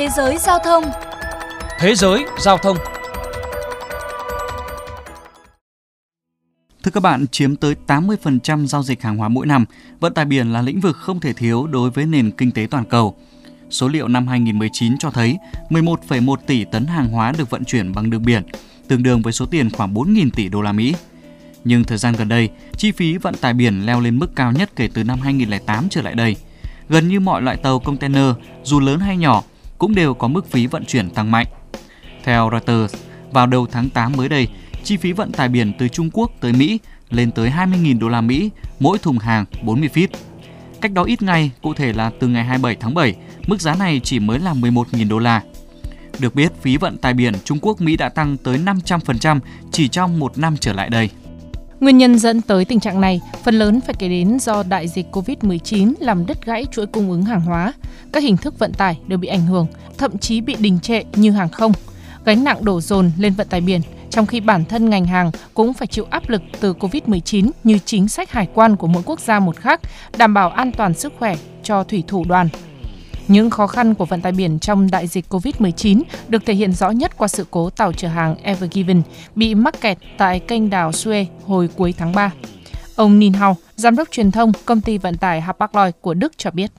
Thế giới giao thông Thế giới giao thông Thưa các bạn, chiếm tới 80% giao dịch hàng hóa mỗi năm, vận tải biển là lĩnh vực không thể thiếu đối với nền kinh tế toàn cầu. Số liệu năm 2019 cho thấy 11,1 tỷ tấn hàng hóa được vận chuyển bằng đường biển, tương đương với số tiền khoảng 4.000 tỷ đô la Mỹ. Nhưng thời gian gần đây, chi phí vận tải biển leo lên mức cao nhất kể từ năm 2008 trở lại đây. Gần như mọi loại tàu container, dù lớn hay nhỏ, cũng đều có mức phí vận chuyển tăng mạnh. Theo Reuters, vào đầu tháng 8 mới đây, chi phí vận tải biển từ Trung Quốc tới Mỹ lên tới 20.000 đô la Mỹ mỗi thùng hàng 40 feet. Cách đó ít ngày, cụ thể là từ ngày 27 tháng 7, mức giá này chỉ mới là 11.000 đô la. Được biết, phí vận tải biển Trung Quốc Mỹ đã tăng tới 500% chỉ trong một năm trở lại đây. Nguyên nhân dẫn tới tình trạng này phần lớn phải kể đến do đại dịch COVID-19 làm đứt gãy chuỗi cung ứng hàng hóa. Các hình thức vận tải đều bị ảnh hưởng, thậm chí bị đình trệ như hàng không. Gánh nặng đổ dồn lên vận tải biển, trong khi bản thân ngành hàng cũng phải chịu áp lực từ COVID-19 như chính sách hải quan của mỗi quốc gia một khác, đảm bảo an toàn sức khỏe cho thủy thủ đoàn. Những khó khăn của vận tải biển trong đại dịch COVID-19 được thể hiện rõ nhất qua sự cố tàu chở hàng Ever Given bị mắc kẹt tại kênh đảo Suez hồi cuối tháng 3. Ông Nin Hao, giám đốc truyền thông công ty vận tải Hapag-Lloyd của Đức cho biết.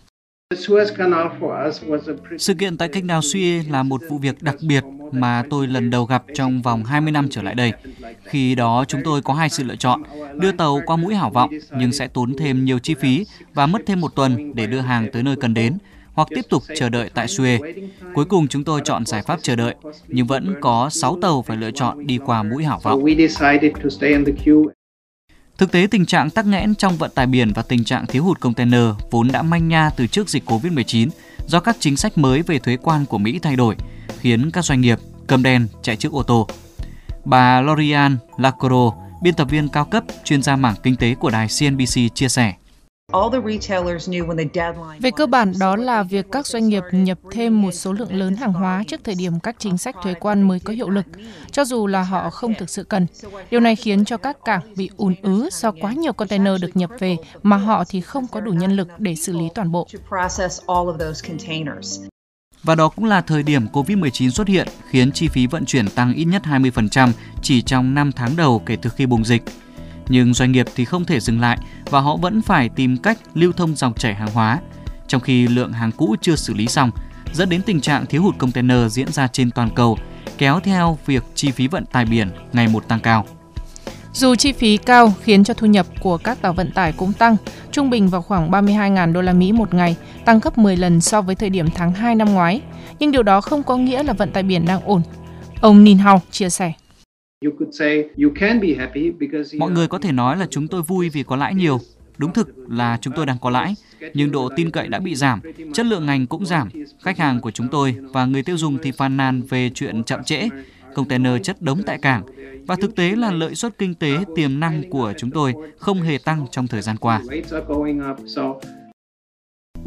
Sự kiện tại kênh đào Suez là một vụ việc đặc biệt mà tôi lần đầu gặp trong vòng 20 năm trở lại đây. Khi đó chúng tôi có hai sự lựa chọn, đưa tàu qua mũi hảo vọng nhưng sẽ tốn thêm nhiều chi phí và mất thêm một tuần để đưa hàng tới nơi cần đến hoặc tiếp tục chờ đợi tại Suez. Cuối cùng chúng tôi chọn giải pháp chờ đợi, nhưng vẫn có 6 tàu phải lựa chọn đi qua mũi hảo vọng. Thực tế tình trạng tắc nghẽn trong vận tải biển và tình trạng thiếu hụt container vốn đã manh nha từ trước dịch Covid-19 do các chính sách mới về thuế quan của Mỹ thay đổi, khiến các doanh nghiệp cầm đen chạy trước ô tô. Bà Lorian Lacoro, biên tập viên cao cấp, chuyên gia mảng kinh tế của đài CNBC chia sẻ. Về cơ bản đó là việc các doanh nghiệp nhập thêm một số lượng lớn hàng hóa trước thời điểm các chính sách thuế quan mới có hiệu lực, cho dù là họ không thực sự cần. Điều này khiến cho các cảng bị ùn ứ do quá nhiều container được nhập về mà họ thì không có đủ nhân lực để xử lý toàn bộ. Và đó cũng là thời điểm COVID-19 xuất hiện, khiến chi phí vận chuyển tăng ít nhất 20% chỉ trong 5 tháng đầu kể từ khi bùng dịch. Nhưng doanh nghiệp thì không thể dừng lại và họ vẫn phải tìm cách lưu thông dòng chảy hàng hóa, trong khi lượng hàng cũ chưa xử lý xong, dẫn đến tình trạng thiếu hụt container diễn ra trên toàn cầu, kéo theo việc chi phí vận tải biển ngày một tăng cao. Dù chi phí cao khiến cho thu nhập của các tàu vận tải cũng tăng, trung bình vào khoảng 32.000 đô la Mỹ một ngày, tăng gấp 10 lần so với thời điểm tháng 2 năm ngoái. Nhưng điều đó không có nghĩa là vận tải biển đang ổn. Ông Ninh Hao chia sẻ. Mọi người có thể nói là chúng tôi vui vì có lãi nhiều. Đúng thực là chúng tôi đang có lãi, nhưng độ tin cậy đã bị giảm, chất lượng ngành cũng giảm. Khách hàng của chúng tôi và người tiêu dùng thì phàn nàn về chuyện chậm trễ, container chất đống tại cảng. Và thực tế là lợi suất kinh tế tiềm năng của chúng tôi không hề tăng trong thời gian qua.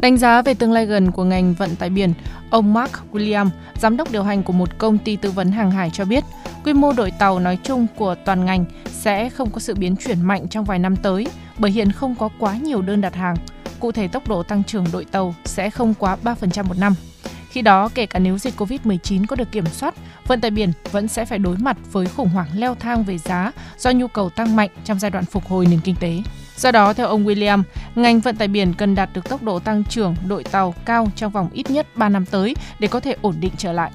Đánh giá về tương lai gần của ngành vận tải biển, ông Mark William, giám đốc điều hành của một công ty tư vấn hàng hải cho biết, quy mô đội tàu nói chung của toàn ngành sẽ không có sự biến chuyển mạnh trong vài năm tới, bởi hiện không có quá nhiều đơn đặt hàng. Cụ thể tốc độ tăng trưởng đội tàu sẽ không quá 3% một năm. Khi đó, kể cả nếu dịch COVID-19 có được kiểm soát, vận tải biển vẫn sẽ phải đối mặt với khủng hoảng leo thang về giá do nhu cầu tăng mạnh trong giai đoạn phục hồi nền kinh tế. Do đó, theo ông William, ngành vận tải biển cần đạt được tốc độ tăng trưởng đội tàu cao trong vòng ít nhất 3 năm tới để có thể ổn định trở lại.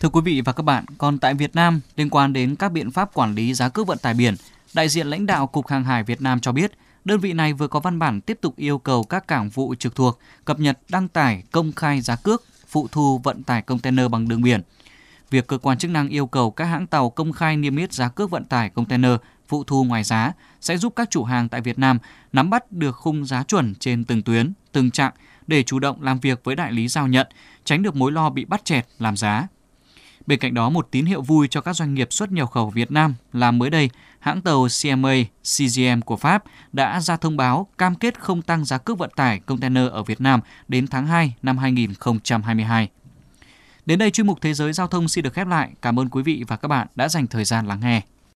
Thưa quý vị và các bạn, còn tại Việt Nam, liên quan đến các biện pháp quản lý giá cước vận tải biển, đại diện lãnh đạo Cục Hàng hải Việt Nam cho biết, đơn vị này vừa có văn bản tiếp tục yêu cầu các cảng vụ trực thuộc cập nhật đăng tải công khai giá cước phụ thu vận tải container bằng đường biển. Việc cơ quan chức năng yêu cầu các hãng tàu công khai niêm yết giá cước vận tải container phụ thu ngoài giá sẽ giúp các chủ hàng tại Việt Nam nắm bắt được khung giá chuẩn trên từng tuyến, từng trạng để chủ động làm việc với đại lý giao nhận, tránh được mối lo bị bắt chẹt làm giá. Bên cạnh đó, một tín hiệu vui cho các doanh nghiệp xuất nhập khẩu Việt Nam là mới đây, hãng tàu CMA CGM của Pháp đã ra thông báo cam kết không tăng giá cước vận tải container ở Việt Nam đến tháng 2 năm 2022. Đến đây chuyên mục Thế giới Giao thông xin được khép lại. Cảm ơn quý vị và các bạn đã dành thời gian lắng nghe.